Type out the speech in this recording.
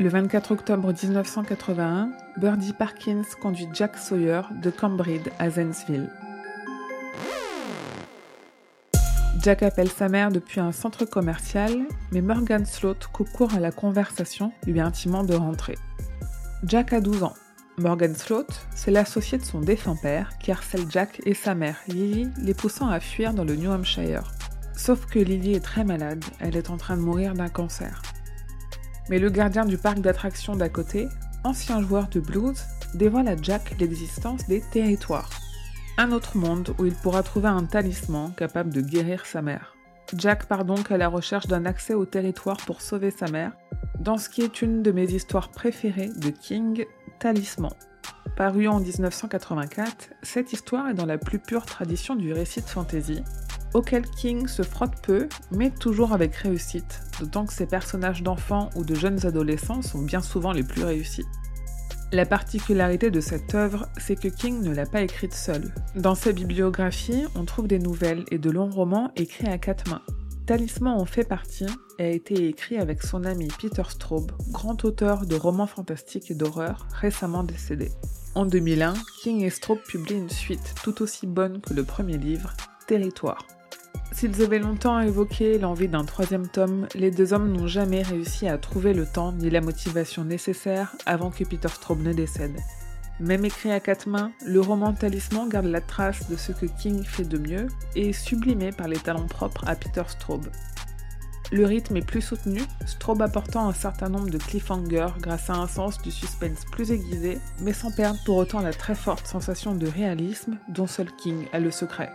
Le 24 octobre 1981, Birdie Parkins conduit Jack Sawyer de Cambridge à Zanesville. Jack appelle sa mère depuis un centre commercial, mais Morgan Sloat coupe court à la conversation, lui intimant de rentrer. Jack a 12 ans. Morgan Sloat, c'est l'associé de son défunt père qui harcèle Jack et sa mère, Lily, les poussant à fuir dans le New Hampshire. Sauf que Lily est très malade, elle est en train de mourir d'un cancer. Mais le gardien du parc d'attractions d'à côté, ancien joueur de blues, dévoile à Jack l'existence des territoires. Un autre monde où il pourra trouver un talisman capable de guérir sa mère. Jack part donc à la recherche d'un accès au territoire pour sauver sa mère, dans ce qui est une de mes histoires préférées de King, Talisman. Paru en 1984, cette histoire est dans la plus pure tradition du récit de fantasy, auquel King se frotte peu, mais toujours avec réussite, d'autant que ses personnages d'enfants ou de jeunes adolescents sont bien souvent les plus réussis. La particularité de cette œuvre, c'est que King ne l'a pas écrite seul. Dans sa bibliographie, on trouve des nouvelles et de longs romans écrits à quatre mains. Talisman en fait partie et a été écrit avec son ami Peter Straub, grand auteur de romans fantastiques et d'horreur récemment décédé. En 2001, King et Straub publient une suite tout aussi bonne que le premier livre, Territoire. S'ils avaient longtemps évoqué l'envie d'un troisième tome, les deux hommes n'ont jamais réussi à trouver le temps ni la motivation nécessaire avant que Peter Straub ne décède. Même écrit à quatre mains, le roman Talisman garde la trace de ce que King fait de mieux et est sublimé par les talents propres à Peter Straub. Le rythme est plus soutenu, Straub apportant un certain nombre de cliffhangers grâce à un sens du suspense plus aiguisé, mais sans perdre pour autant la très forte sensation de réalisme dont seul King a le secret.